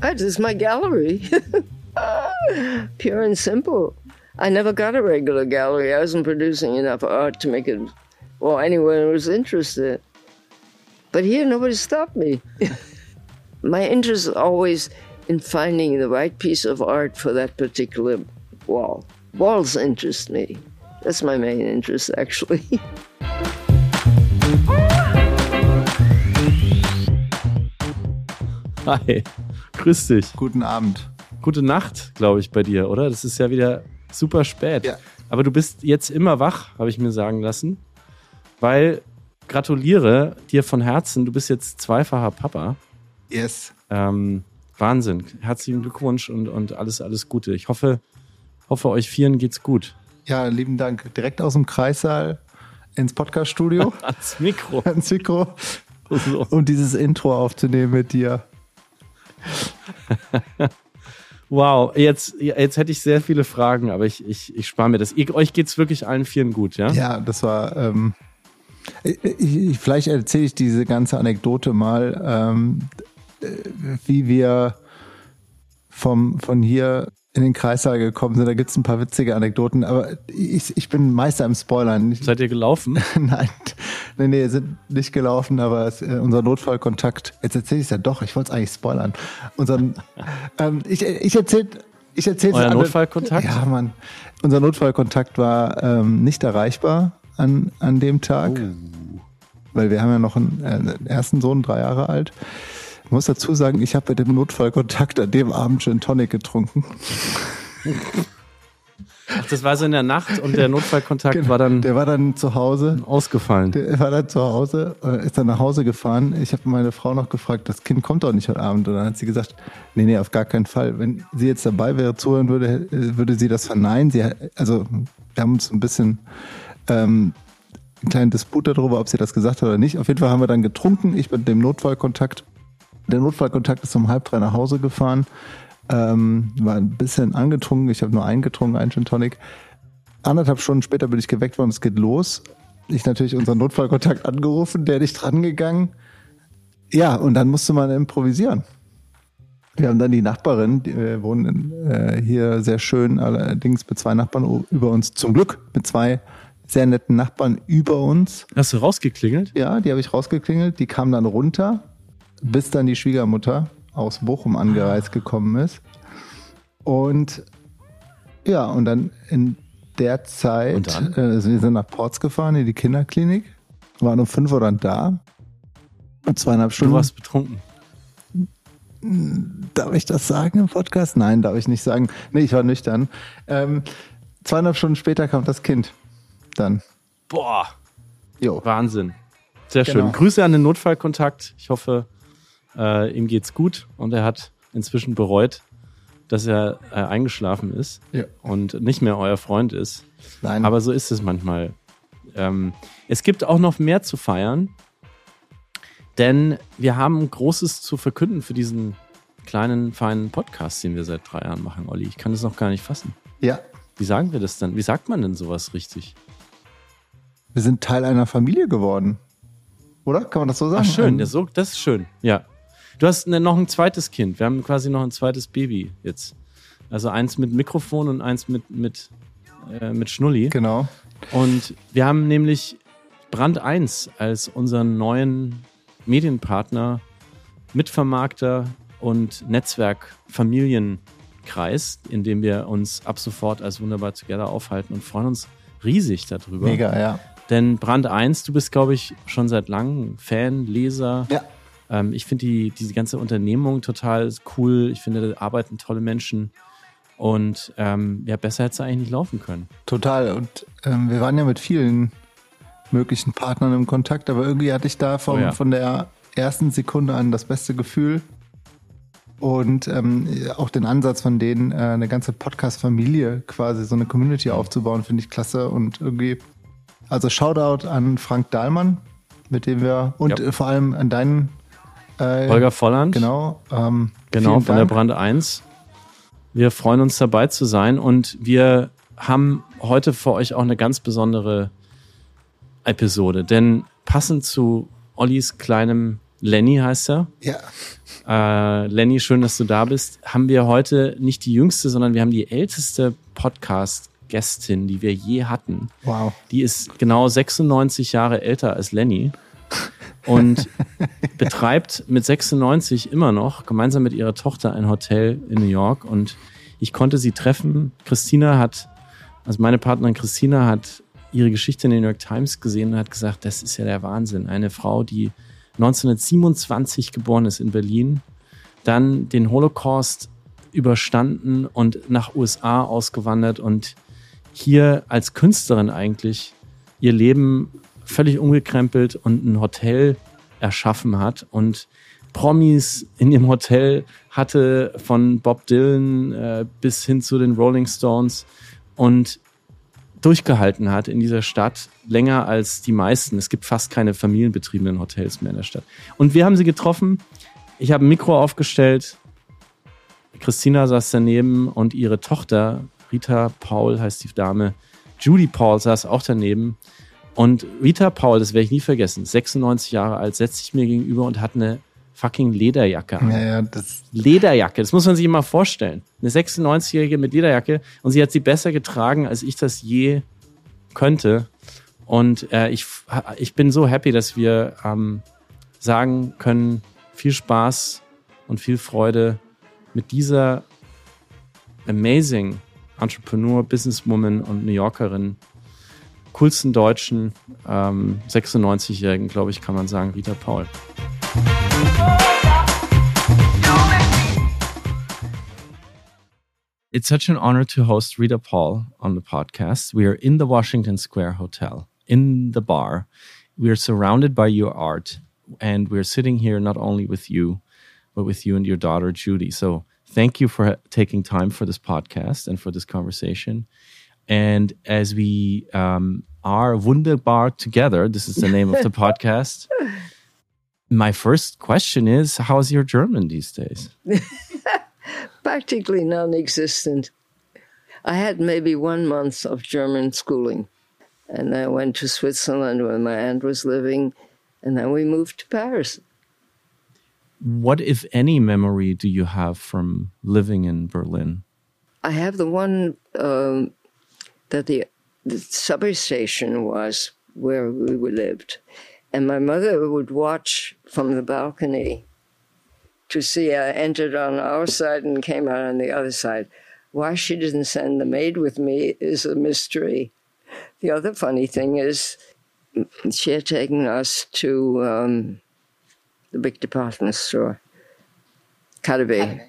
That is my gallery. Pure and simple. I never got a regular gallery. I wasn't producing enough art to make it, well, anyone was interested. But here, nobody stopped me. my interest is always in finding the right piece of art for that particular wall. Walls interest me. That's my main interest, actually. Hi, grüß dich. Guten Abend. Gute Nacht, glaube ich, bei dir, oder? Das ist ja wieder super spät. Ja. Aber du bist jetzt immer wach, habe ich mir sagen lassen. Weil, gratuliere dir von Herzen, du bist jetzt zweifacher Papa. Yes. Ähm, Wahnsinn. Herzlichen Glückwunsch und, und alles, alles Gute. Ich hoffe, hoffe, euch vieren geht's gut. Ja, lieben Dank. Direkt aus dem Kreissaal ins Podcaststudio, Ans Mikro. ans Mikro, So. um dieses Intro aufzunehmen mit dir. Wow, jetzt, jetzt hätte ich sehr viele Fragen, aber ich, ich, ich spare mir das. Ihr, euch geht's wirklich allen Vieren gut, ja? Ja, das war. Ähm, ich, ich, vielleicht erzähle ich diese ganze Anekdote mal, ähm, äh, wie wir vom, von hier in den Kreissaal gekommen sind. Da gibt's ein paar witzige Anekdoten, aber ich, ich bin Meister im Spoilern. Seid ihr gelaufen? Nein, nee, nee, sind nicht gelaufen, aber es, äh, unser Notfallkontakt, jetzt erzähle ich es ja doch, ich wollte es eigentlich spoilern. Unseren, ähm, ich ich erzähle ich erzähl's Euer Notfallkontakt? Ja, Mann. Unser Notfallkontakt war ähm, nicht erreichbar an, an dem Tag, weil wir haben ja noch einen, äh, einen ersten Sohn, drei Jahre alt. Ich muss dazu sagen, ich habe bei dem Notfallkontakt an dem Abend Gin Tonic getrunken. Ach, das war so in der Nacht und der Notfallkontakt war dann Der war dann zu Hause ausgefallen. Der war dann zu Hause, äh, ist dann nach Hause gefahren. Ich habe meine Frau noch gefragt, das Kind kommt doch nicht heute Abend. Und dann hat sie gesagt, nee, nee, auf gar keinen Fall. Wenn sie jetzt dabei wäre, zuhören würde, äh, würde sie das verneinen. Sie, also wir haben uns ein bisschen ähm, einen kleinen Disput darüber, ob sie das gesagt hat oder nicht. Auf jeden Fall haben wir dann getrunken. Ich mit dem Notfallkontakt. Der Notfallkontakt ist um halb drei nach Hause gefahren. Ähm, war ein bisschen angetrunken. Ich habe nur einen getrunken, einen Gin Tonic. Anderthalb Stunden später bin ich geweckt worden, es geht los. Ich natürlich unseren Notfallkontakt angerufen, der nicht drangegangen. Ja, und dann musste man improvisieren. Wir haben dann die Nachbarin, die, wir wohnen in, äh, hier sehr schön, allerdings mit zwei Nachbarn über uns, zum Glück mit zwei sehr netten Nachbarn über uns. Hast du rausgeklingelt? Ja, die habe ich rausgeklingelt, die kam dann runter, bis dann die Schwiegermutter aus Bochum angereist gekommen ist. Und ja, und dann in der Zeit, äh, wir sind nach Ports gefahren, in die Kinderklinik, waren um fünf Uhr dann da. Und zweieinhalb Du Stunden. warst betrunken. Darf ich das sagen im Podcast? Nein, darf ich nicht sagen. Nee, ich war nüchtern. Ähm, zweieinhalb Stunden später kam das Kind. Dann. Boah, Jo. Wahnsinn. Sehr schön. Genau. Grüße an den Notfallkontakt. Ich hoffe, äh, ihm geht's gut und er hat inzwischen bereut, dass er äh, eingeschlafen ist Ja. und nicht mehr euer Freund ist. Nein. Aber so ist es manchmal. Ähm, es gibt auch noch mehr zu feiern, denn wir haben Großes zu verkünden für diesen kleinen, feinen Podcast, den wir seit drei Jahren machen, Olli. Ich kann das noch gar nicht fassen. ja. Wie sagen wir das denn? Wie sagt man denn sowas richtig? Wir sind Teil einer Familie geworden. Oder? Kann man das so sagen? Ach schön, Ähm, ja, so, das ist schön. Ja. Du hast ne, noch ein zweites Kind. Wir haben quasi noch ein zweites Baby jetzt. Also eins mit Mikrofon und eins mit, mit, äh, mit Schnulli. Genau. Und wir haben nämlich Brand 1 als unseren neuen Medienpartner, Mitvermarkter und Netzwerk Familienkreis, in dem wir uns ab sofort als Wunderbar Together aufhalten und freuen uns riesig darüber. Mega, ja. Denn Brand 1, du bist, glaube ich, schon seit langem Fan, Leser. Ja. Ähm, ich finde die, diese ganze Unternehmung total cool. Ich finde, da arbeiten tolle Menschen. Und ähm, ja, besser hätte es eigentlich nicht laufen können. Total. Und ähm, wir waren ja mit vielen möglichen Partnern im Kontakt, aber irgendwie hatte ich da vom, Oh ja. von der ersten Sekunde an das beste Gefühl. Und ähm, auch den Ansatz von denen, äh, eine ganze Podcast-Familie quasi, so eine Community aufzubauen, finde ich klasse. Und irgendwie, also Shoutout an Frank Dahlmann, mit dem wir, und Ja. vor allem an deinen äh, Holger Volland. Genau. Ähm, Genau, von der Dank. Brand 1. Wir freuen uns dabei zu sein und wir haben heute für euch auch eine ganz besondere Episode, denn passend zu Ollis kleinem Lenny heißt er. Ja. Äh, Lenny, schön, dass du da bist. Haben wir heute nicht die jüngste, sondern wir haben die älteste Podcast-Gästin, die wir je hatten. Wow. Die ist genau 96 Jahre älter als Lenny und betreibt mit 96 immer noch gemeinsam mit ihrer Tochter ein Hotel in New York. Und ich konnte sie treffen. Christina hat, also meine Partnerin Christina hat ihre Geschichte in den New York Times gesehen und hat gesagt, das ist ja der Wahnsinn. Eine Frau, die 1927 geboren ist in Berlin, dann den Holocaust überstanden und nach USA ausgewandert und hier als Künstlerin eigentlich ihr Leben völlig umgekrempelt und ein Hotel erschaffen hat und Promis in ihrem Hotel hatte, von Bob Dylan äh, bis hin zu den Rolling Stones und durchgehalten hat in dieser Stadt länger als die meisten. Es gibt fast keine familienbetriebenen Hotels mehr in der Stadt. Und wir haben sie getroffen. Ich habe ein Mikro aufgestellt. Christina saß daneben und ihre Tochter, Rita Paul heißt die Dame, Judy Paul saß auch daneben. Und Rita Paul, das werde ich nie vergessen, 96 Jahre alt, setzt sich mir gegenüber und hat eine fucking Lederjacke an. Ja, ja, das, Lederjacke, das muss man sich immer vorstellen. Eine 96-Jährige mit Lederjacke und sie hat sie besser getragen, als ich das je könnte. Und äh, ich, ich bin so happy, dass wir ähm, sagen können, viel Spaß und viel Freude mit dieser amazing Entrepreneur, Businesswoman und New Yorkerin, coolsten Deutschen, ähm, 96-Jährigen, glaube ich, kann man sagen, Rita Paul. It's such an honor to host Rita Paul on the podcast. We are in the Washington Square Hotel, in the bar. We are surrounded by your art, and we're sitting here not only with you, but with you and your daughter, Judy. So thank you for taking time for this podcast and for this conversation. And as we um, are wunderbar together, this is the name of the podcast. My first question is How's your German these days? Practically non existent. I had maybe one month of German schooling. And I went to Switzerland where my aunt was living. And then we moved to Paris. What, if any, memory do you have from living in Berlin? I have the one um, that the, the subway station was where we lived. And my mother would watch from the balcony to see I entered on our side and came out on the other side. Why she didn't send the maid with me is a mystery. The other funny thing is, she had taken us to um, the big department store, KaDeWe.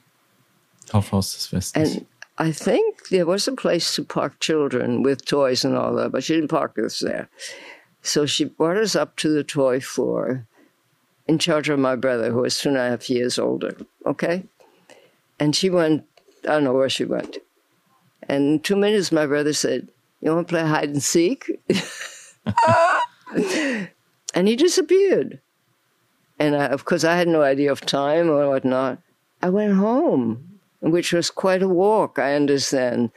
Kaufhaus des Westens. And I think there was a place to park children with toys and all that, but she didn't park us there. So she brought us up to the toy floor in charge of my brother, who was two and a half years older. Okay? And she went, I don't know where she went. And in two minutes, my brother said, You want to play hide and seek? and he disappeared. And I, of course, I had no idea of time or whatnot. I went home, which was quite a walk, I understand.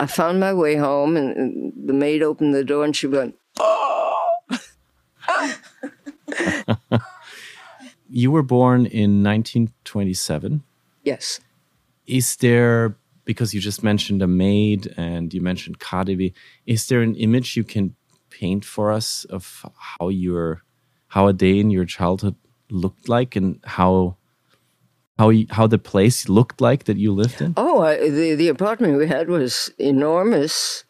I found my way home, and the maid opened the door, and she went, Oh! you were born in 1927. Yes. Is there, because you just mentioned a maid and you mentioned KaDeWe, is there an image you can paint for us of how your, how a day in your childhood looked like and how how you, how the place looked like that you lived in? Oh, I, the the apartment we had was enormous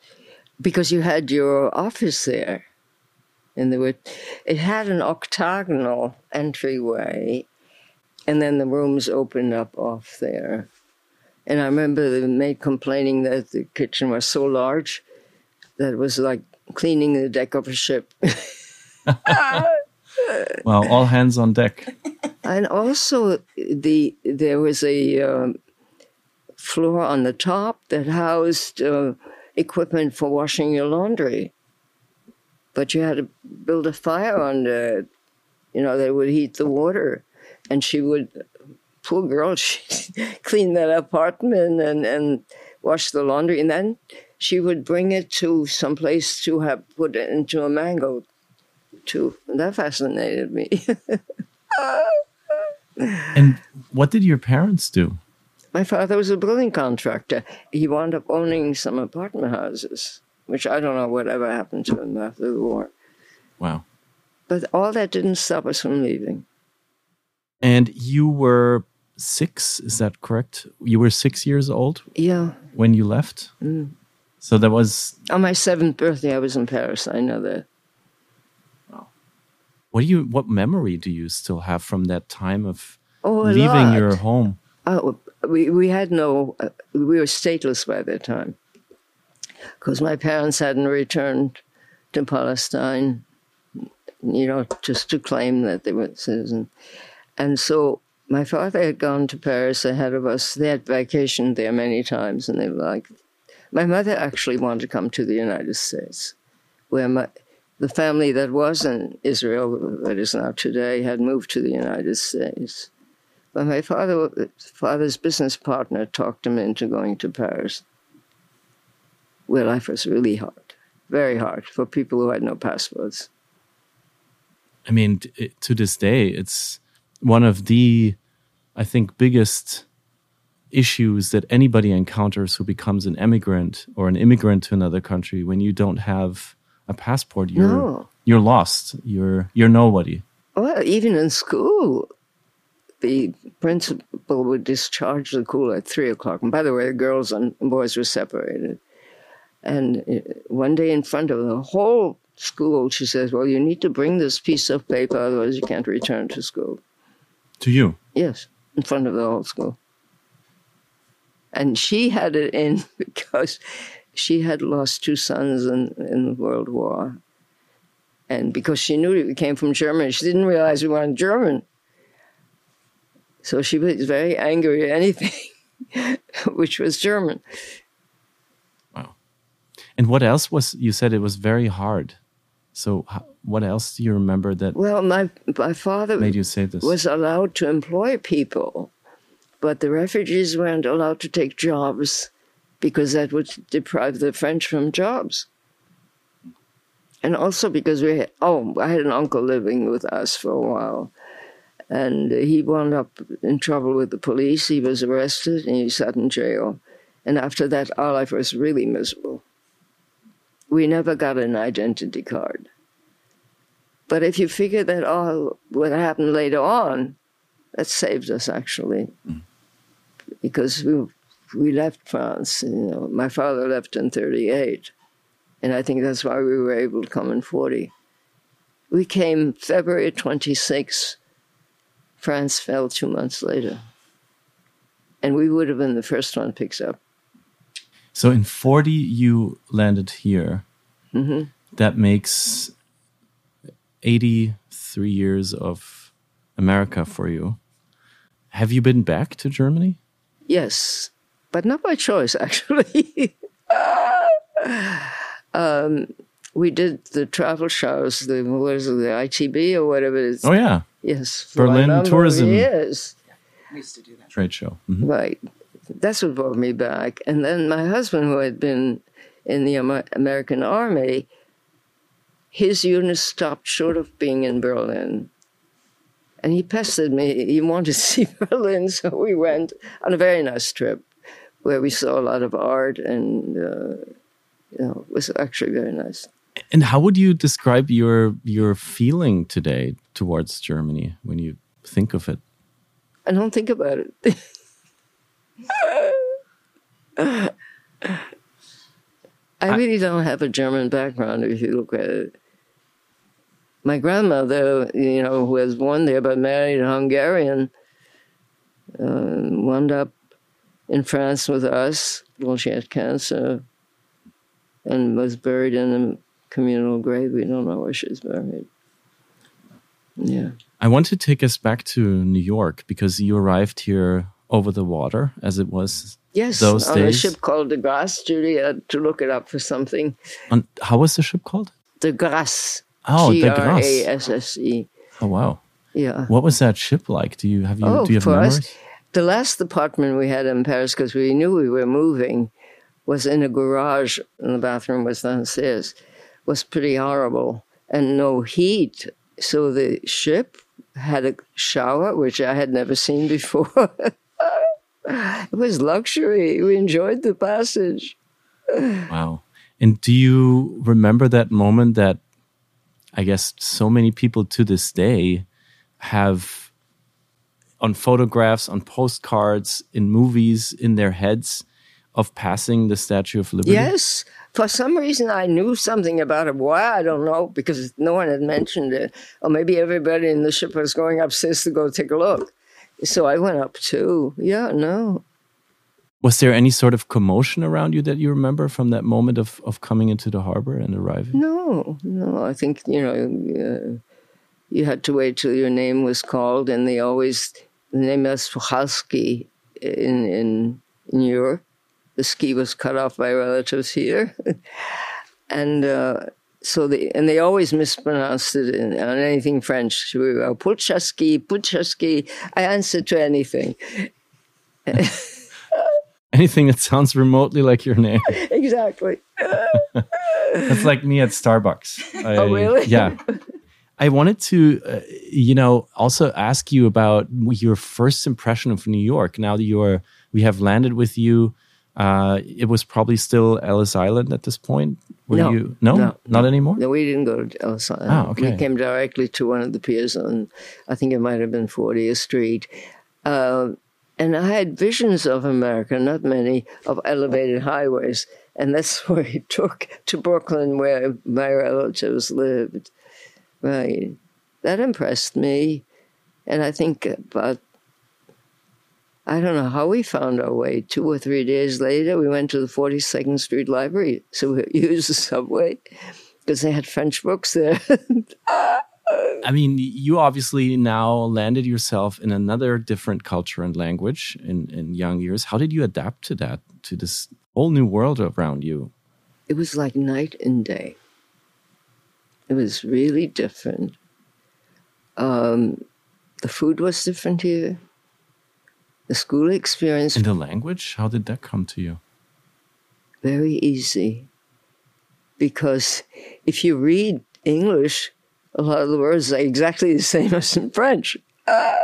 because you had your office there, and there were it had an octagonal entryway, and then the rooms opened up off there. And I remember the maid complaining that the kitchen was so large that it was like cleaning the deck of a ship. well, all hands on deck. and also the there was a um, floor on the top that housed uh, equipment for washing your laundry. But you had to build a fire under it, you know, that would heat the water. And she would, poor girl, she clean that apartment and, and wash the laundry. And then she would bring it to some place to have put it into a mango too. That fascinated me. And what did your parents do? My father was a building contractor. He wound up owning some apartment houses, which I don't know whatever happened to him after the war. Wow. But all that didn't stop us from leaving. And you were six, is that correct? You were six years old Yeah. when you left? Mm. So that was, On my seventh birthday, I was in Paris. I know that. What do you, what memory do you still have from that time of Oh, leaving lot. your home? Oh, we, we had no, uh, we were stateless by that time because my parents hadn't returned to Palestine, you know, just to claim that they were citizens. And so my father had gone to Paris ahead of us. They had vacationed there many times, and they were like, my mother actually wanted to come to the United States, where my, the family that was in Israel, that is now today, had moved to the United States. But my father, father's business partner talked him into going to Paris, where life was really hard, very hard for people who had no passports. I mean, to this day, it's one of the, I think, biggest issues that anybody encounters who becomes an immigrant or an immigrant to another country. When you don't have a passport, you're No. you're lost. You're you're nobody. Well, even in school, the principal would discharge the school at three o'clock. And by the way, the girls and boys were separated. And uh, one day, in front of the whole school, she says, "Well, you need to bring this piece of paper, otherwise you can't return to school." To you, Yes, in front of the whole school. And she had it in because she had lost two sons in, in the World War. And because she knew we came from Germany, she didn't realize we weren't German. So she was very angry at anything which was German. Wow. And what else was? You said it was very hard. So what else do you remember that Well, my, my father made you say this? was allowed to employ people, but the refugees weren't allowed to take jobs because that would deprive the French from jobs. And also because we had, oh, I had an uncle living with us for a while. And he wound up in trouble with the police. He was arrested and he sat in jail. And after that, our life was really miserable. We never got an identity card. But if you figure that all what happened later on, that saved us actually, mm. because we we left France. You know, my father left in '38, and I think that's why we were able to come in '40. We came February 26. France fell two months later, and we would have been the first one picked up. So in 40, you landed here. hmm That makes 83 years of America for you. Have you been back to Germany? Yes, but not by choice, actually. um, we did the travel shows, the what is it, the ITB or whatever it is. Oh, yeah. yes, Berlin number of Tourism. Years, We used to do that. Trade show. Mhm. right. That's what brought me back. And then my husband, who had been in the American Army, his unit stopped short of being in Berlin. And he pestered me. He wanted to see Berlin, so we went on a very nice trip where we saw a lot of art and, uh, you know, it was actually very nice. And how would you describe your your feeling today towards Germany when you think of it? I don't think about it. I really don't have a German background if you look at it. My grandmother, you know, who was born there but married a Hungarian, uh, wound up in France with us. Well, she had cancer and was buried in a communal grave. We don't know where she's buried. Yeah. I want to take us back to New York because you arrived here over the water, as it was. Yes, Those on a ship called the Grasse. Judy had to look it up for something. On, how was the ship called? The Grasse. Oh, the G R Grasse. A S S E. Oh wow! Yeah. What was that ship like? Do you have you Oh, do you have for memories? us, the last apartment we had in Paris, because we knew we were moving, was in a garage, and the bathroom was downstairs. Was pretty horrible and no heat. So the ship had a shower, which I had never seen before. it was luxury. We enjoyed the passage. Wow. And do you remember that moment that I guess so many people to this day have on photographs, on postcards, in movies, in their heads of passing the Statue of Liberty? Yes. For some reason, I knew something about it. Why? I don't know, because no one had mentioned it. Or maybe everybody in the ship was going upstairs to go take a look. So I went up too. Yeah, no. Was there any sort of commotion around you that you remember from that moment of, of coming into the harbor and arriving? No, no. I think, you know, uh, you had to wait till your name was called, and they always, the name was Puchalski in, in, in Europe. The ski was cut off by relatives here. and uh, so they, and they always mispronounced it in, on anything French. We were Puchaski, Puchaski. I answered to anything. anything that sounds remotely like your name. exactly. That's like me at Starbucks. I, oh, really? Yeah. I wanted to, uh, you know, also ask you about your first impression of New York. Now that you're, we have landed with you uh, it was probably still Ellis Island at this point. Were no, you no, no, not anymore. No, we didn't go to Ellis Island. Oh, okay. We came directly to one of the piers on, I think it might have been 40th Street. Uh, and I had visions of America, not many, of elevated highways. And that's where he took to Brooklyn, where my relatives lived. Right. That impressed me. And I think uh, about I don't know how we found our way. Two or three days later, we went to the 42nd Street Library. So we used the subway because they had French books there. I mean, you obviously now landed yourself in another different culture and language in, in young years. How did you adapt to that, to this whole new world around you? It was like night and day. It was really different. Um, the food was different here the school experience. And the language, how did that come to you? Very easy. Because if you read English, a lot of the words are exactly the same as in French. Uh,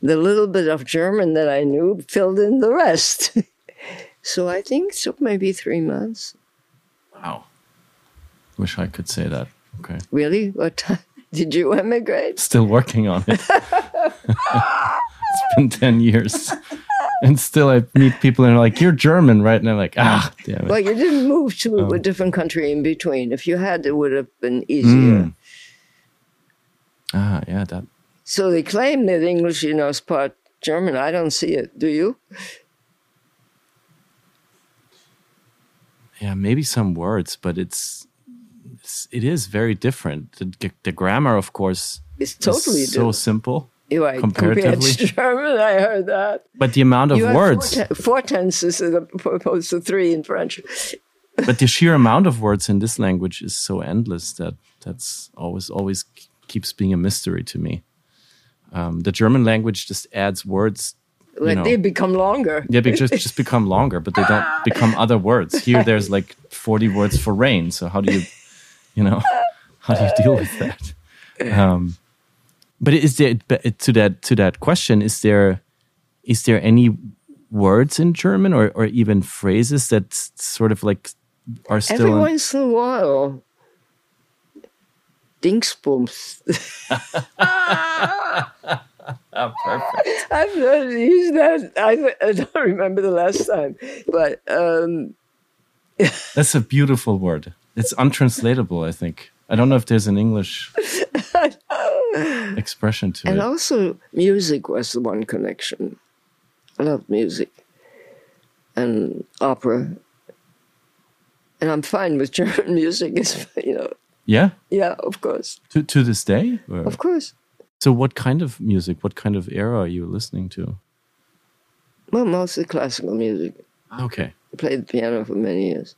the little bit of German that I knew filled in the rest. so I think it took maybe three months. Wow. Wish I could say that. Okay. Really? What time? Did you emigrate? Still working on it. it's been 10 years. And still, I meet people and they're like, You're German, right? And I'm like, Ah, damn it. Well, you didn't move to oh. a different country in between. If you had, it would have been easier. Mm. Ah, yeah, that. So they claim that English, you know, is part German. I don't see it. Do you? Yeah, maybe some words, but it's, it's it is very different. The, the grammar, of course, it's totally so simple. Right, comparatively. to German, I heard that. But the amount of you words. Four, ten, four tenses as opposed to three in French. but the sheer amount of words in this language is so endless that that's always always keeps being a mystery to me. Um, the German language just adds words. Like know, they become longer. Yeah, they just just become longer, but they don't become other words. Here, there's like 40 words for rain. So how do you, you know, how do you deal with that? Um, but is there to that to that question? Is there is there any words in German or or even phrases that sort of like are still every in once in a while? Dingsbums. oh, perfect. I've not used that. I, I, don't remember the last time, but um, that's a beautiful word. It's untranslatable. I think. I don't know if there's an English expression to and it. And also, music was the one connection. I love music and opera. And I'm fine with German music, as you know. Yeah? Yeah, of course. To, to this day? Or? Of course. So, what kind of music, what kind of era are you listening to? Well, mostly classical music. Okay. I played the piano for many years.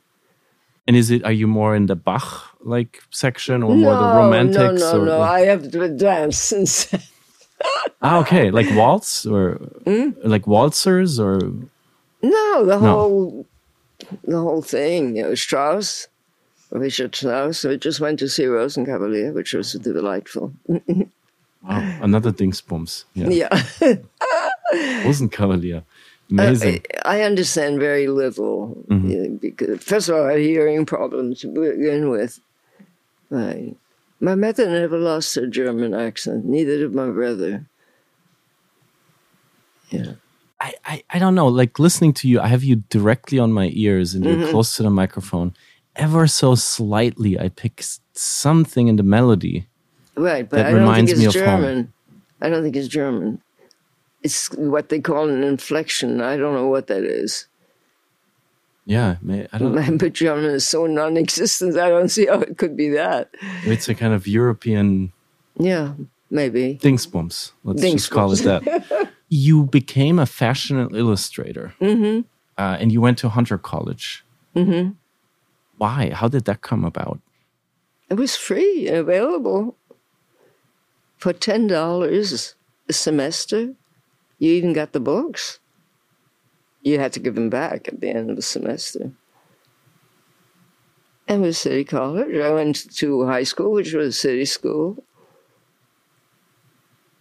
And is it? Are you more in the Bach like section or no, more the romantics? No, no, or, no. I have to dance instead. ah, okay. Like waltz or mm? like waltzers or no, the whole no. the whole thing. You know, Strauss, Richard Strauss. So we just went to see Rosenkavalier, which was delightful. Wow, another Dingsbums. Yeah. Yeah. Rosenkavalier. Amazing. I, I understand very little. Mm-hmm. yeah, because first of all, I have hearing problems to begin with. My, my mother never lost her German accent. Neither did my brother. Yeah. I, I, I don't know. Like listening to you, I have you directly on my ears and you're mm-hmm. close to the microphone. Ever so slightly, I pick something in the melody. Right, but That I don't think it's me of home. German. I don't think it's German. It's what they call an inflection. I don't know what that is. Yeah, I don't. But German is so non-existent. I don't see how it could be that. It's a kind of European Yeah, maybe. Dingsbums. Let's just call it that. you became a fashion illustrator, mm-hmm. uh, and you went to Hunter College. Mm-hmm. Why? How did that come about? It was free and available for ten dollars a semester. You even got the books. You had to give them back at the end of the semester. And with City College, I went to high school, which was a city school.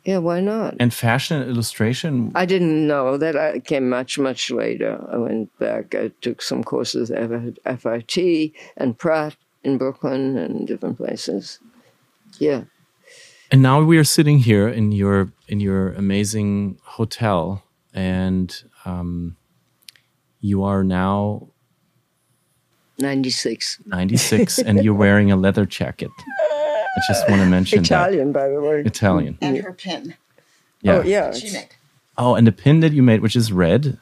Yeah, why not? And fashion illustration. I didn't know that. I came much, much later. I went back. I took some courses at FIT and Pratt in Brooklyn and different places. Yeah. And now we are sitting here in your in your amazing hotel, and um, you are now 96. 96, and you're wearing a leather jacket. I just want to mention Italian, by the way. Italian. and her pin Yeah. Oh, yeah. she made. Oh, and the pin that you made, which is red,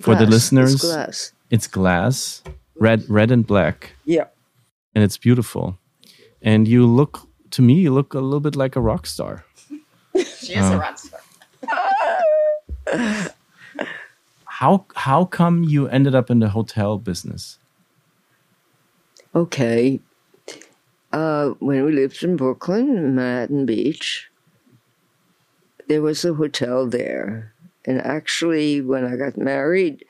for the listeners, It's glass. it's glass, red, red and black, Yeah. and it's beautiful. And you look to me, you look a little bit like a rock star. She is a rock star. How how come you ended up in the hotel business? Okay. Uh, when we lived in Brooklyn, Manhattan Beach, there was a hotel there. And actually, when I got married,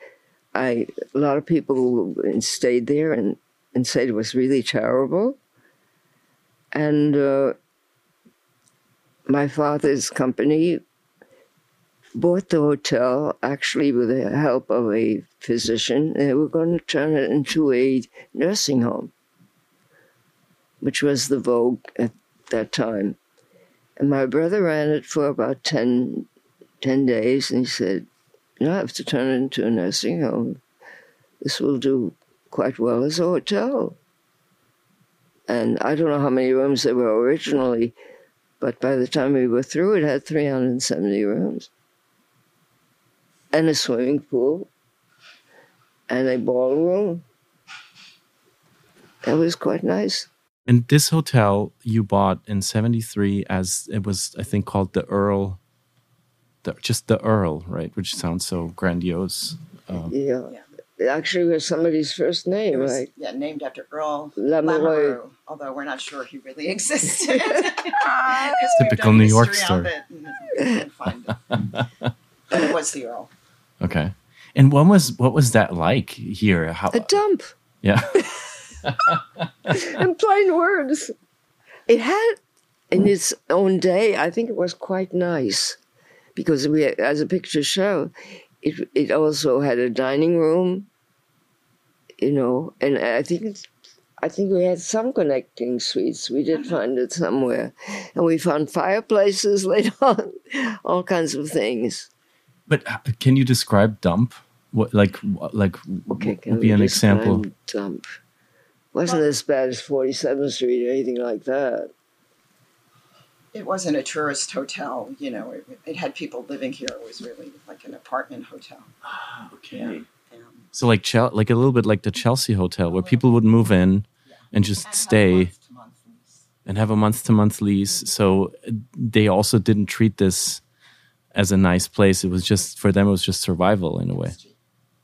I a lot of people stayed there and, and said it was really terrible. And uh, my father's company bought the hotel actually with the help of a physician. They were going to turn it into a nursing home, which was the vogue at that time. And my brother ran it for about 10, 10 days, and he said, You don't have to turn it into a nursing home. This will do quite well as a hotel. And I don't know how many rooms there were originally, but by the time we were through, it had 370 rooms and a swimming pool and a ballroom. That was quite nice. And this hotel you bought in '73 as it was, I think, called the Earl, the, just the Earl, right? Which sounds so grandiose. Um, yeah. Yeah. It actually was somebody's first name, was, right? yeah, named after Earl Lamoureux. Lamoureux, although we're not sure he really existed. Typical New York history story. of it and we find it. But it was the Earl. Okay. And what was what was that like here? How? A dump, yeah. in plain words. It had, in its own day, I think it was quite nice because we, as a picture show, it it also had a dining room, you know, and I think I think we had some connecting suites. We did find it somewhere, and we found fireplaces later on, all kinds of things. But uh, can you describe dump? What like like Okay, would can be we an describe example? Dump. Wasn't as bad as Forty Seventh Street or anything like that. It wasn't a tourist hotel, you know, it, it had people living here. It was really like an apartment hotel. Okay. Um, So like Chel- like a little bit like the Chelsea hotel where people would move in and just and stay and have a month to month lease. So they also didn't treat this as a nice place. It was just for them. It was just survival in a way.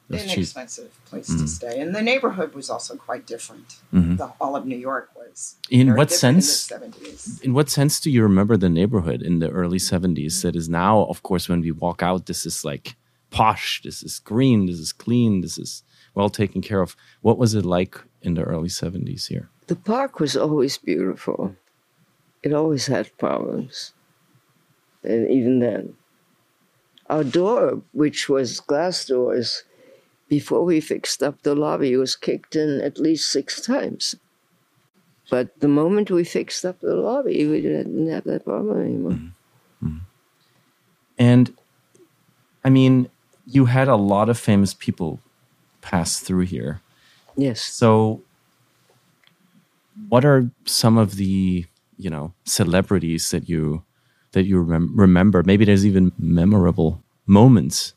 It was cheap. Mm-hmm. Place to stay, and the neighborhood was also quite different. Mhm. The, all of New York was. In what sense? In the 70s. In what sense do you remember the neighborhood in the early 70s that is now, of course, when we walk out, this is like posh, this is green, this is clean, this is well taken care of. What was it like in the early 70s here? The park was always beautiful. It always had problems. and even then. Our door, which was glass doors, before we fixed up the lobby, was kicked in at least six times. But the moment we fixed up the lobby, we didn't have that problem anymore. Mm-hmm. Mm-hmm. And I mean, you had a lot of famous people pass through here. Yes. So, what are some of the you know celebrities that you that you rem- remember? Maybe there's even memorable moments.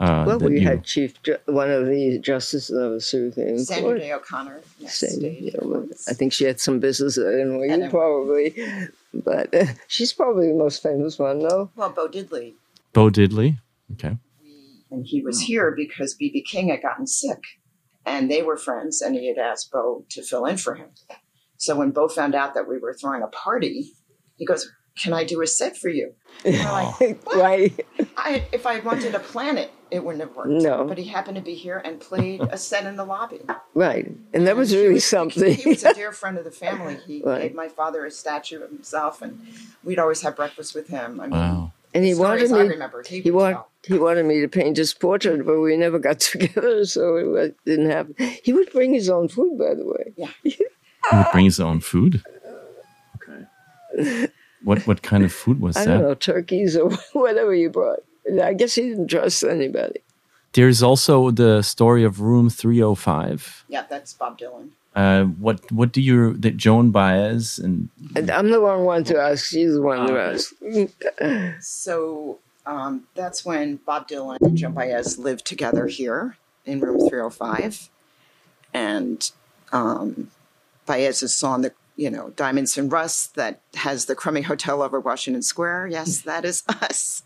Uh, Well, we you, had Chief, Ju- one of the justices of the Supreme Sandra Court. Day O'Connor. Yes, Same, stayed you here know, once. I think she had some business at NYU, NYU. probably, but uh, she's probably the most famous one, no? Well, Bo Diddley, Bo Diddley. Okay. And he was mm. here because B.B. King had gotten sick, and they were friends, and he had asked Bo to fill in for him. So when Bo found out that we were throwing a party, he goes, "Can I do a set for you?" And we're like, right? I, if I had wanted to plan it, it wouldn't have worked. No. But he happened to be here and played a set in the lobby. Right. And that was He really He something. was a dear friend of the family. He Right. gave my father a statue of himself, and we'd always have breakfast with him. I mean, Wow. And he stories wanted I me. remember. He, He wanted he wanted me to paint his portrait, but we never got together, so it didn't happen. He would bring his own food, by the way. Yeah. He would bring his own food. Okay. What what kind of food was I that? I don't know, turkeys or whatever you brought. I guess he didn't trust anybody. There's also the story of Room 305. Yeah, that's Bob Dylan. Uh, what what do you that Joan Baez and And I'm the wrong one to ask. She's the one to Oh. ask. So um, that's when Bob Dylan and Joan Baez lived together here in room 305. And um, Baez's song, the you know, Diamonds and Rust, that has the crummy hotel over Washington Square. Yes, that is us.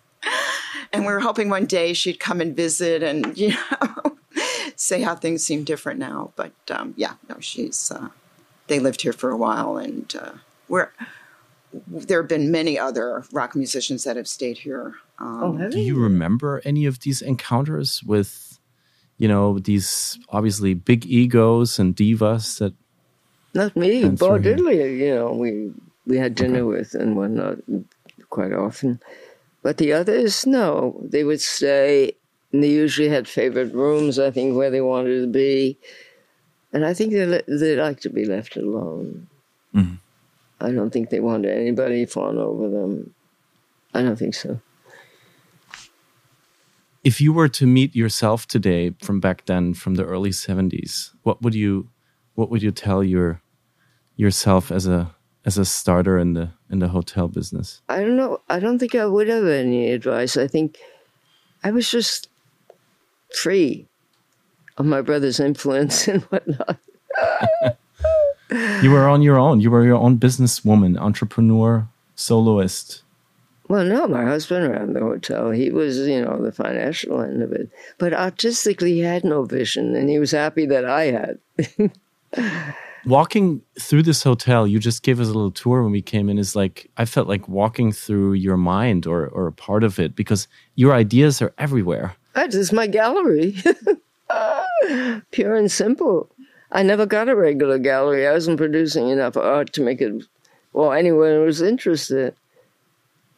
And we were hoping one day she'd come and visit and, you know, say how things seem different now. But um, yeah, no, she's, uh, they lived here for a while and uh, we're, there have been many other rock musicians that have stayed here. Um, Oh, have do you? you remember any of these encounters with you know these obviously big egos and divas that Not me. That's Bo right. Diddley, you know, we we had dinner with and whatnot quite often. But the others, no. They would stay, and they usually had favorite rooms, I think, where they wanted to be. And I think they, li- they like to be left alone. Mhm. I don't think they wanted anybody fawn over them. I don't think so. if you were to meet yourself today from back then from the early 70s what would you what would you tell your yourself as a as a starter in the in the hotel business I don't know. I don't think I would have any advice. I think I was just free of my brother's influence and whatnot. you were on your own you were your own businesswoman entrepreneur soloist Well, no, my husband ran the hotel. He was, you know, the financial end of it. But artistically, he had no vision, and he was happy that I had. walking through this hotel you just gave us a little tour when we came in is like i felt like walking through your mind or or a part of it because your ideas are everywhere That is my gallery. Pure and simple. I never got a regular gallery. I wasn't producing enough art to make it, well, anyone was interested.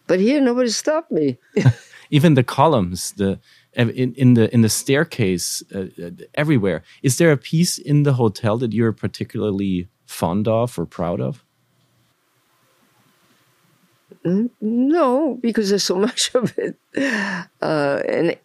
But here, nobody stopped me. even the columns the in, in the in the staircase uh, uh, everywhere is there a piece in the hotel that you're particularly fond of or proud of No, because there's so much of it. Uh, and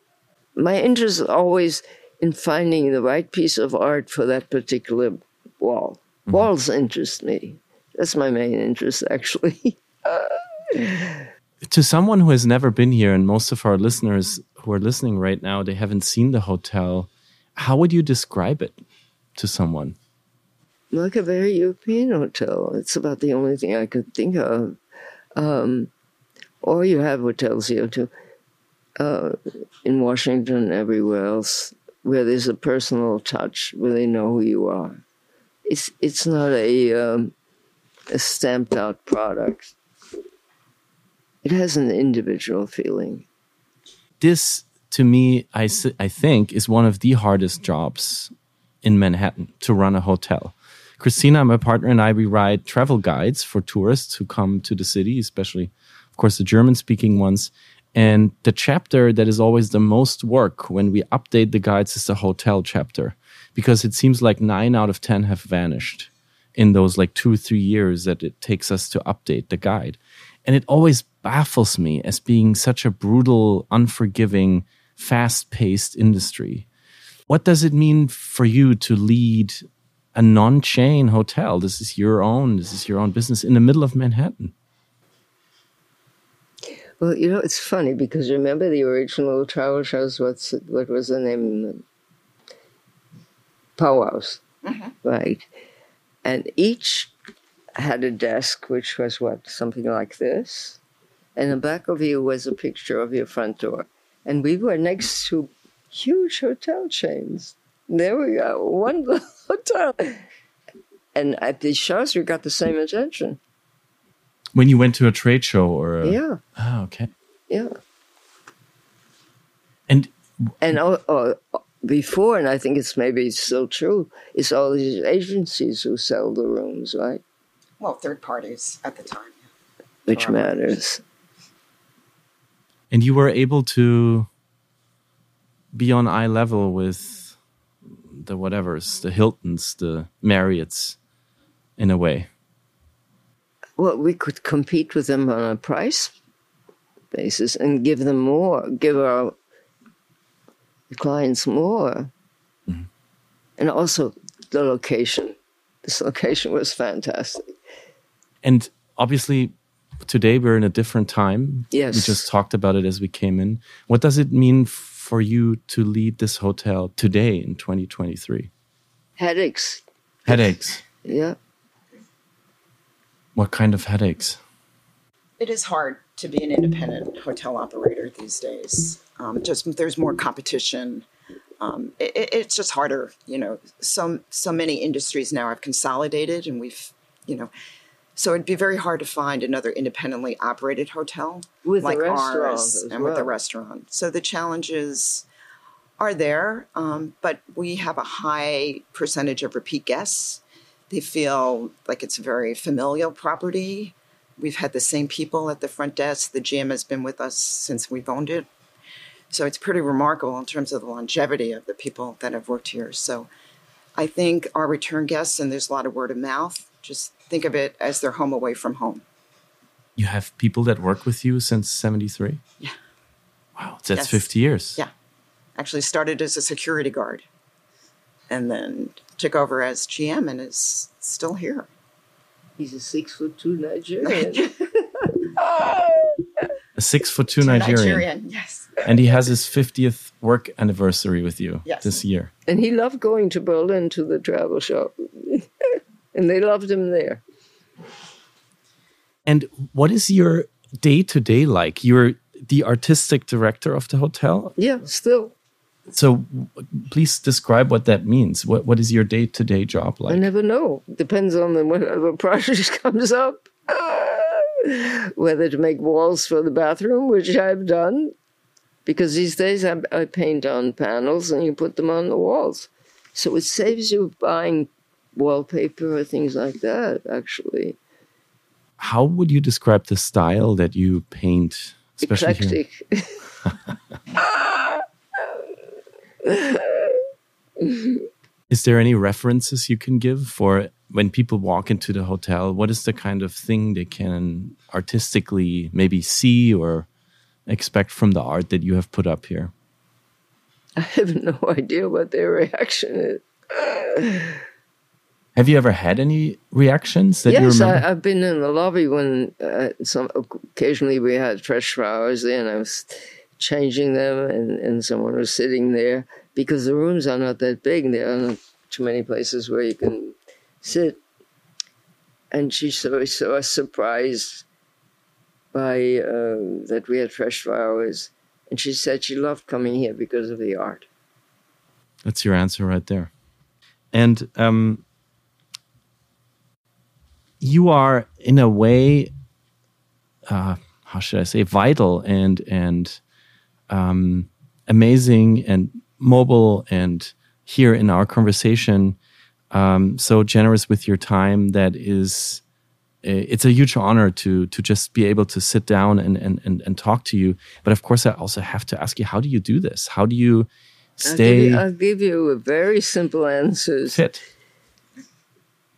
my interest is always in finding the right piece of art for that particular wall. Walls interest me. That's my main interest, actually. to someone who has never been here and most of our listeners who are listening right now they haven't seen the hotel how would you describe it to someone like a very European hotel. It's about the only thing I could think of. Um, or you have hotels here too, uh, in Washington, everywhere else, where there's a personal touch, where they know who you are. It's it's not a um, a stamped out product. It has an individual feeling. this to me I I think is one of the hardest jobs in manhattan to run a hotel christina my partner and i we write travel guides for tourists who come to the city especially of course, the German speaking ones. And the chapter that is always the most work when we update the guides is the hotel chapter because it seems like nine out of 10 have vanished in those like two, three years that it takes us to update the guide. And it always baffles me as being such a brutal, unforgiving, fast paced industry. What does it mean for you to lead a non chain hotel? This is your own, this is your own business in the middle of Manhattan. Well, you know, it's funny because remember the original travel shows? What's what was the name? Powwows, mm-hmm. right? And each had a desk, which was what something like this, and the back of you was a picture of your front door, and we were next to huge hotel chains. There we go, one hotel, and at these shows we got the same attention. When you went to a trade show or a, Yeah, Oh, okay. yeah. And and uh, uh, before, and I think it's maybe still true, it's all these agencies who sell the rooms, right? Well, third parties at the time. Which Sure. matters. and you were able to be on eye level with the whatevers, the Hiltons, the Marriotts, in a way. Well, we could compete with them on a price basis and give them more, give our clients more. Mm-hmm. And also the location. This location was fantastic. And obviously, today we're in a different time. Yes. We just talked about it as we came in. What does it mean for you to lead this hotel today in 2023? Headaches. Headaches. Yeah. What kind of headaches? It is hard to be an independent hotel operator these days. Um, just there's more competition. Um, it, it- it's just harder, you know. So so many industries now have consolidated, and we've, you know, so it'd be very hard to find another independently operated hotel With a like restaurant ours as and with a restaurant. So the challenges are there, um, but we have a high percentage of repeat guests. They feel like it's a very familial property. We've had the same people at the front desk. The gym has been with us since we've owned it. So it's pretty remarkable in terms of the longevity of the people that have worked here. So I think our return guests, and there's a lot of word of mouth, just think of it as their home away from home. You have people that work with you since 73? Yeah. Wow, that's Yes. 50 years. Yeah. Actually started as a security guard and then took over as GM and is still here. He's a six foot two Nigerian. A six foot two Nigerian. yes. And he has his 50th work anniversary with you Yes. this year. and he loved going to Berlin to the travel show. and they loved him there. And what is your day to day like? You're the artistic director of the hotel. Yeah, still. So please describe what that means. What what is your day to day job like? I never know. Depends on the, whatever project comes up. Whether to make walls for the bathroom, which I've done, because these days I, I paint on panels and you put them on the walls. So it saves you buying wallpaper or things like that, actually. How would you describe the style that you paint? Especially? Eclectic. Is there any references you can give for when people walk into the hotel? What is the kind of thing they can artistically maybe see or expect from the art that you have put up here? I have no idea what their reaction is. Have you ever had any reactions that you yes, remember? I, I've been in the lobby when uh, some occasionally we had fresh flowers there, and I was changing them, and, and someone was sitting there because the rooms are not that big. There are not too many places where you can sit. And she saw, so was surprised by uh, that we had fresh flowers, and she said she loved coming here because of the art. That's your answer right there. And um, you are, in a way, uh, how should I say, vital and and um, amazing and mobile and here in our conversation, um, so generous with your time that is it's a huge honor to to just be able to sit down and and and, and talk to you. But of course, I also have to ask you, how do you do this? How do you stay I'll give, you, I'll give you a very simple answers. fit?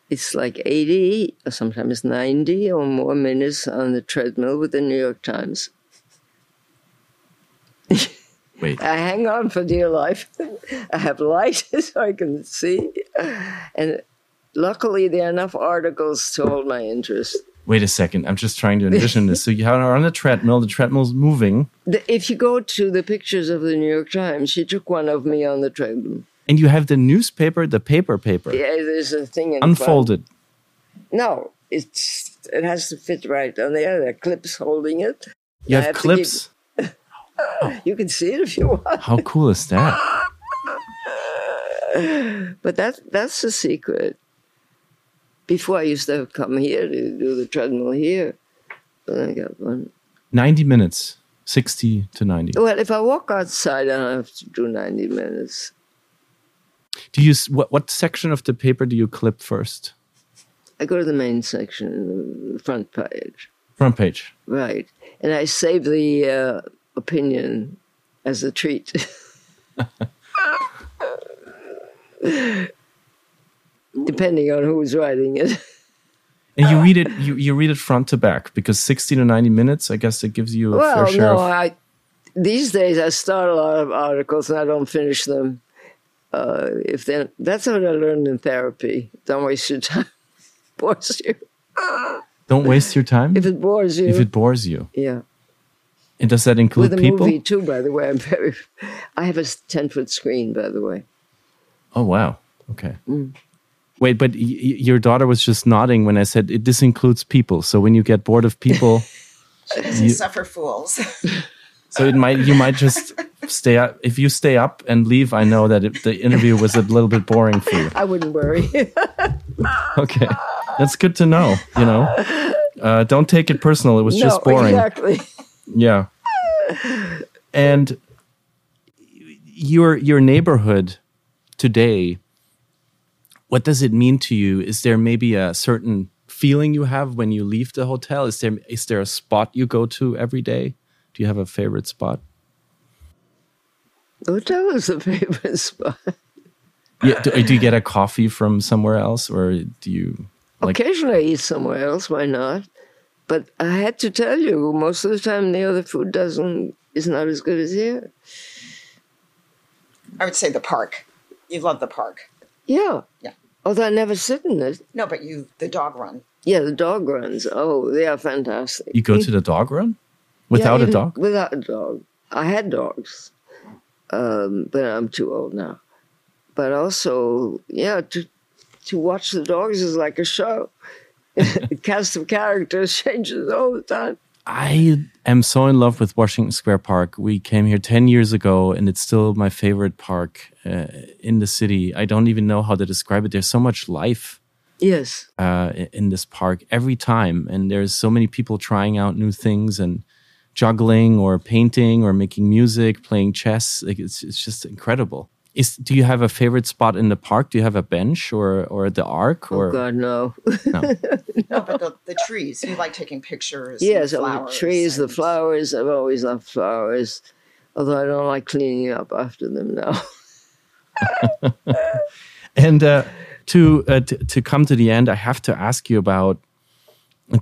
It's like 80 or sometimes 90 or more minutes on the treadmill with the New York Times. Wait, I hang on for dear life. I have light so I can see. And luckily, there are enough articles to hold my interest. wait a second. I'm just trying to envision this. So you are on the treadmill. The treadmill's moving, if you go to the pictures of the New York Times, she took one of me on the treadmill. and you have the newspaper, the paper, paper Yeah, there's a thing in front. unfolded. No, it's it has to fit right on there. There are clips holding it. You have to clips. You can see it if you want. How cool is that? But that that's the secret. Before I used to come here to do the treadmill here. But I got one. 90 minutes, 60 to 90. Well, if I walk outside, I don't have to do 90 minutes. Do you what what section of the paper do you clip first? I go to the main section, the front page. Front page. Right. And I save the uh, opinion as a treat. Depending on who's writing it. And you read it you, you read it front to back because 60 to 90 minutes, I guess it gives you a Well, fair share no, of I these days I start a lot of articles and I don't finish them. Uh, if then that's what I learned in therapy. Don't waste your time. bores you. Don't waste your time If it bores you, if it bores you. yeah. And does that include With a people? movie too, by the way. I'm very. I have a ten foot screen, by the way. Oh wow. Okay. Mm. Wait, but y- y- your daughter was just nodding when I said it, this includes people. So when you get bored of people, She doesn't suffer fools. so it might you might just stay up. If you stay up and leave, I know that it, the interview was a little bit boring for you. I wouldn't worry. Okay, that's good to know. You know, uh, don't take it personal. It was no, just boring. exactly. Yeah. And your your neighborhood today, what does it mean to you? Is there maybe a certain feeling you have when you leave the hotel? Is there is there a spot you go to every day? Do you have a favorite spot? The hotel is a favorite spot. Yeah, do, do you get a coffee from somewhere else, or do you like? Occasionally I eat somewhere else. Why not? But I had to tell you, most of the time the other food doesn't is not as good as here. I would say the park. You love the park. Yeah. Yeah. Although I never sit in it. No, but you the dog run. Yeah, the dog runs. Oh, they are fantastic. You go to the dog run Yeah, without a dog? Without a dog. I had dogs, um, but I'm too old now. But also, yeah, to to watch the dogs is like a show. The cast of characters changes all the time. I am so in love with Washington Square Park. We came here 10 years ago and it's still my favorite park uh, in the city. I don't even know how to describe it. There's so much life Yes. uh, in this park every time. And there's so many people trying out new things and juggling or painting or making music, playing chess. Like it's, it's just incredible. Is, do you have a favorite spot in the park? Do you have a bench or, or the arc? Or Oh God, no. no? No, but the, the trees. You like taking pictures. yes, and oh, the flowers trees, the flowers. I've always loved flowers, although I don't like cleaning up after them now. And uh, to, uh, to to come to the end, I have to ask you about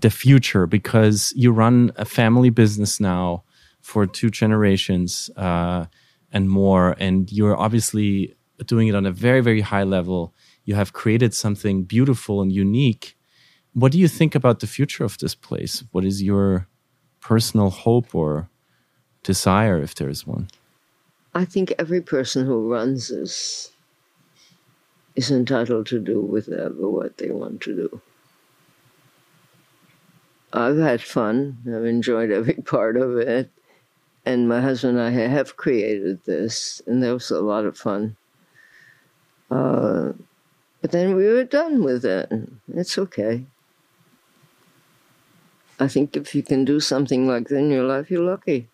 the future because you run a family business now for two generations uh, and more, and you're obviously doing it on a very very high level. You have created something beautiful and unique. What do you think about the future of this place? What is your personal hope or desire, if there is one? I think every person who runs this is entitled to do whatever what they want to do. I've had fun. I've enjoyed every part of it. And my husband and I have created this, and that was a lot of fun. Uh, but then we were done with it. It's okay. I think if you can do something like that in your life, you're lucky.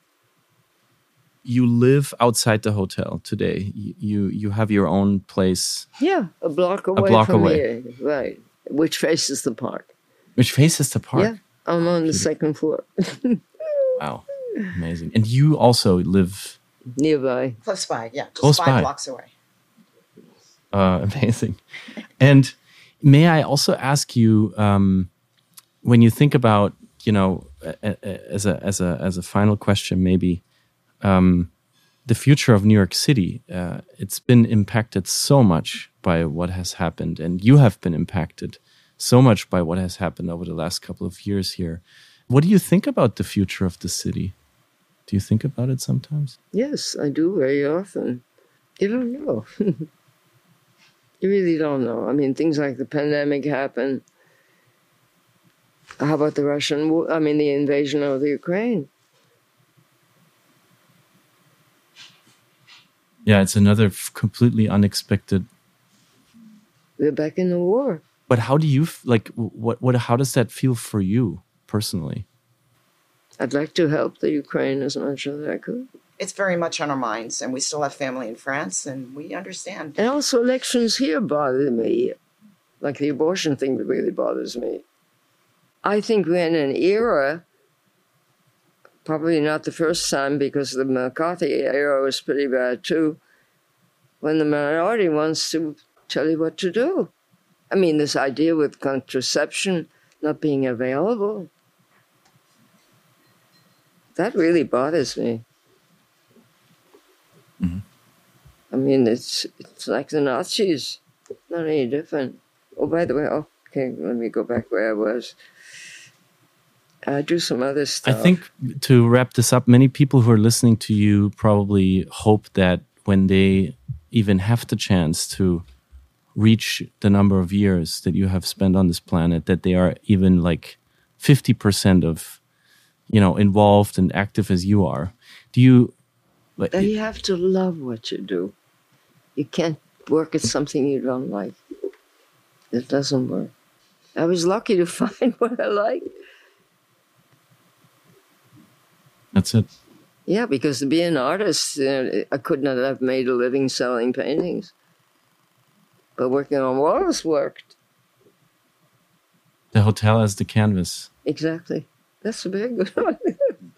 you live outside the hotel today. You you, have your own place. Yeah, a block away a block from away. here, right? Which faces the park. Which faces the park. Yeah, I'm on the second floor, Wow. Amazing. And you also live nearby. Close by, yeah, just Close five by. blocks away. uh, amazing. And may I also ask you, um, when you think about, you know, a- a- as a as a as a final question, maybe um, the future of New York City. Uh, it's been impacted so much by what has happened, and you have been impacted so much by what has happened over the last couple of years here. What do you think about the future of the city? Do you think about it sometimes? Yes, I do very often. You don't know. you really don't know. I mean, things like the pandemic happen. How about the Russian war? I mean, the invasion of the Ukraine. Yeah, it's another f- completely unexpected We're back in the war. But how do you like? What what? How does that feel for you personally? I'd like to help the Ukraine as much as I could. It's very much on our minds, and we still have family in France, and we understand. And also, elections here bother me. Like the abortion thing really bothers me. I think we're in an era, probably not the first time because the McCarthy era was pretty bad too, when the minority wants to tell you what to do. I mean, this idea with contraception not being available, that really bothers me. Mm-hmm. I mean, it's it's like the Nazis, not any different. Oh, by the way, oh, okay, let me go back where I was. I do some other stuff. I think to wrap this up, many people who are listening to you probably hope that when they even have the chance to reach the number of years that you have spent on this planet, that they are even like fifty percent of, you know, involved and active as you are. Do you? Like, you have to love what you do. You can't work at something you don't like. It doesn't work. I was lucky to find what I like. that's it. Yeah, because to be an artist, uh, I could not have made a living selling paintings. But working on walls worked. The hotel as the canvas. Exactly. That's a very good one.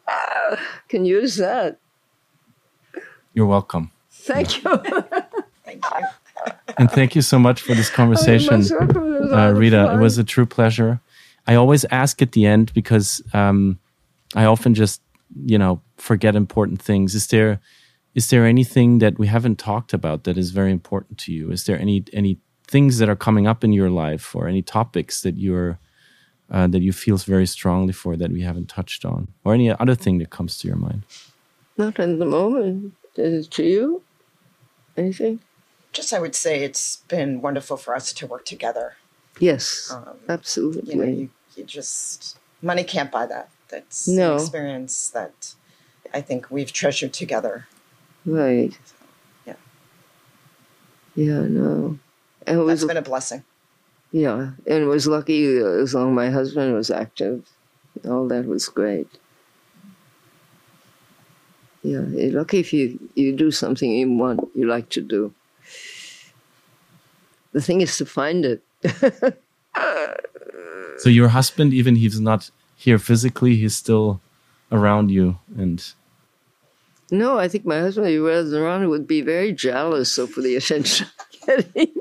Can use that. You're welcome. Thank you. Thank you. And thank you so much for this conversation. Most welcome. It was a lot uh, of Rita. It was a true pleasure. I always ask at the end because um, I often just, you know, forget important things. Is there, is there anything that we haven't talked about that is very important to you? Is there any any things that are coming up in your life, or any topics that you're uh, that you feel very strongly for that we haven't touched on, or any other thing that comes to your mind? Not at the moment. Is it to you? Anything? Just, I would say it's been wonderful for us to work together. Yes, Um, absolutely. You know, you, you just money can't buy that. That's No. an experience that I think we've treasured together. right. Yeah. Yeah, no. And it That's was been a blessing. Yeah, and it was lucky uh, as long as my husband was active. All that was great. Yeah, you're lucky if you, you do something you want, you like to do. The thing is to find it. So your husband, even he's not here physically, he's still around you, and No, I think my husband, if he was around, would be very jealous of the attention I'm getting.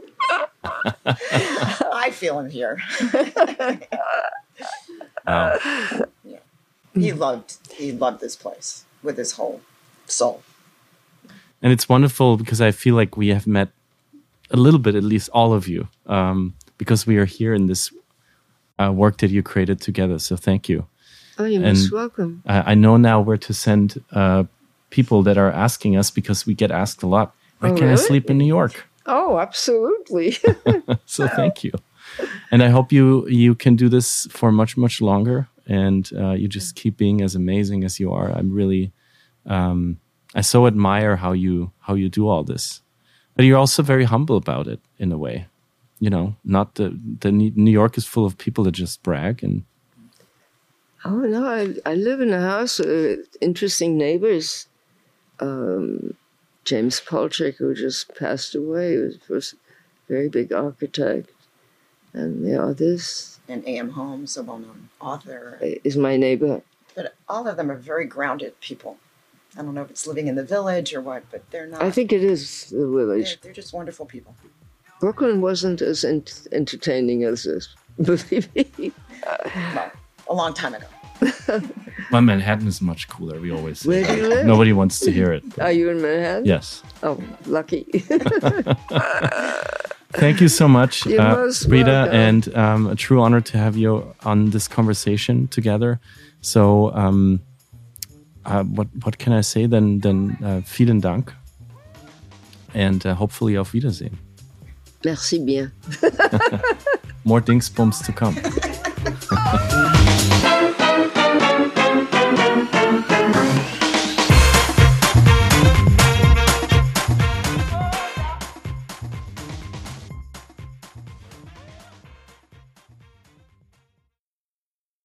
I feel him here. wow. He loved he loved this place with his whole soul. and it's wonderful because I feel like we have met a little bit, at least all of you, um, because we are here in this uh, work that you created together. So thank you. Oh, you're And- most welcome. I, I know now where to send uh, people that are asking us because we get asked a lot. Where Oh, can I sleep in New York? Oh, absolutely. So thank you, and I hope you you can do this for much much longer, and uh, you just keep being as amazing as you are. I'm really, um, I so admire how you how you do all this, but you're also very humble about it in a way. You know, not the the New York is full of people that just brag and oh, no, I, I live in a house with interesting neighbors. Um, James Polshek, who just passed away, was was a very big architect. And the others, and A.M. Homes, a well known author. Is my neighbor. But all of them are very grounded people. I don't know if it's living in the village or what, but they're not. I think it is the they're, village. they're just wonderful people. Brooklyn wasn't as ent- entertaining as this. Believe me. Well, a long time ago. But Manhattan is much cooler. We always say. Where do you live? Nobody wants to hear it. Are you in Manhattan? Yes. Oh, lucky. Thank you so much, uh, Rita, welcome. and um, a true honor to have you on this conversation together. So, um, uh, what what can I say then? Then uh, vielen Dank, and uh, hopefully auf Wiedersehen. Merci bien. More Dingsbums to come.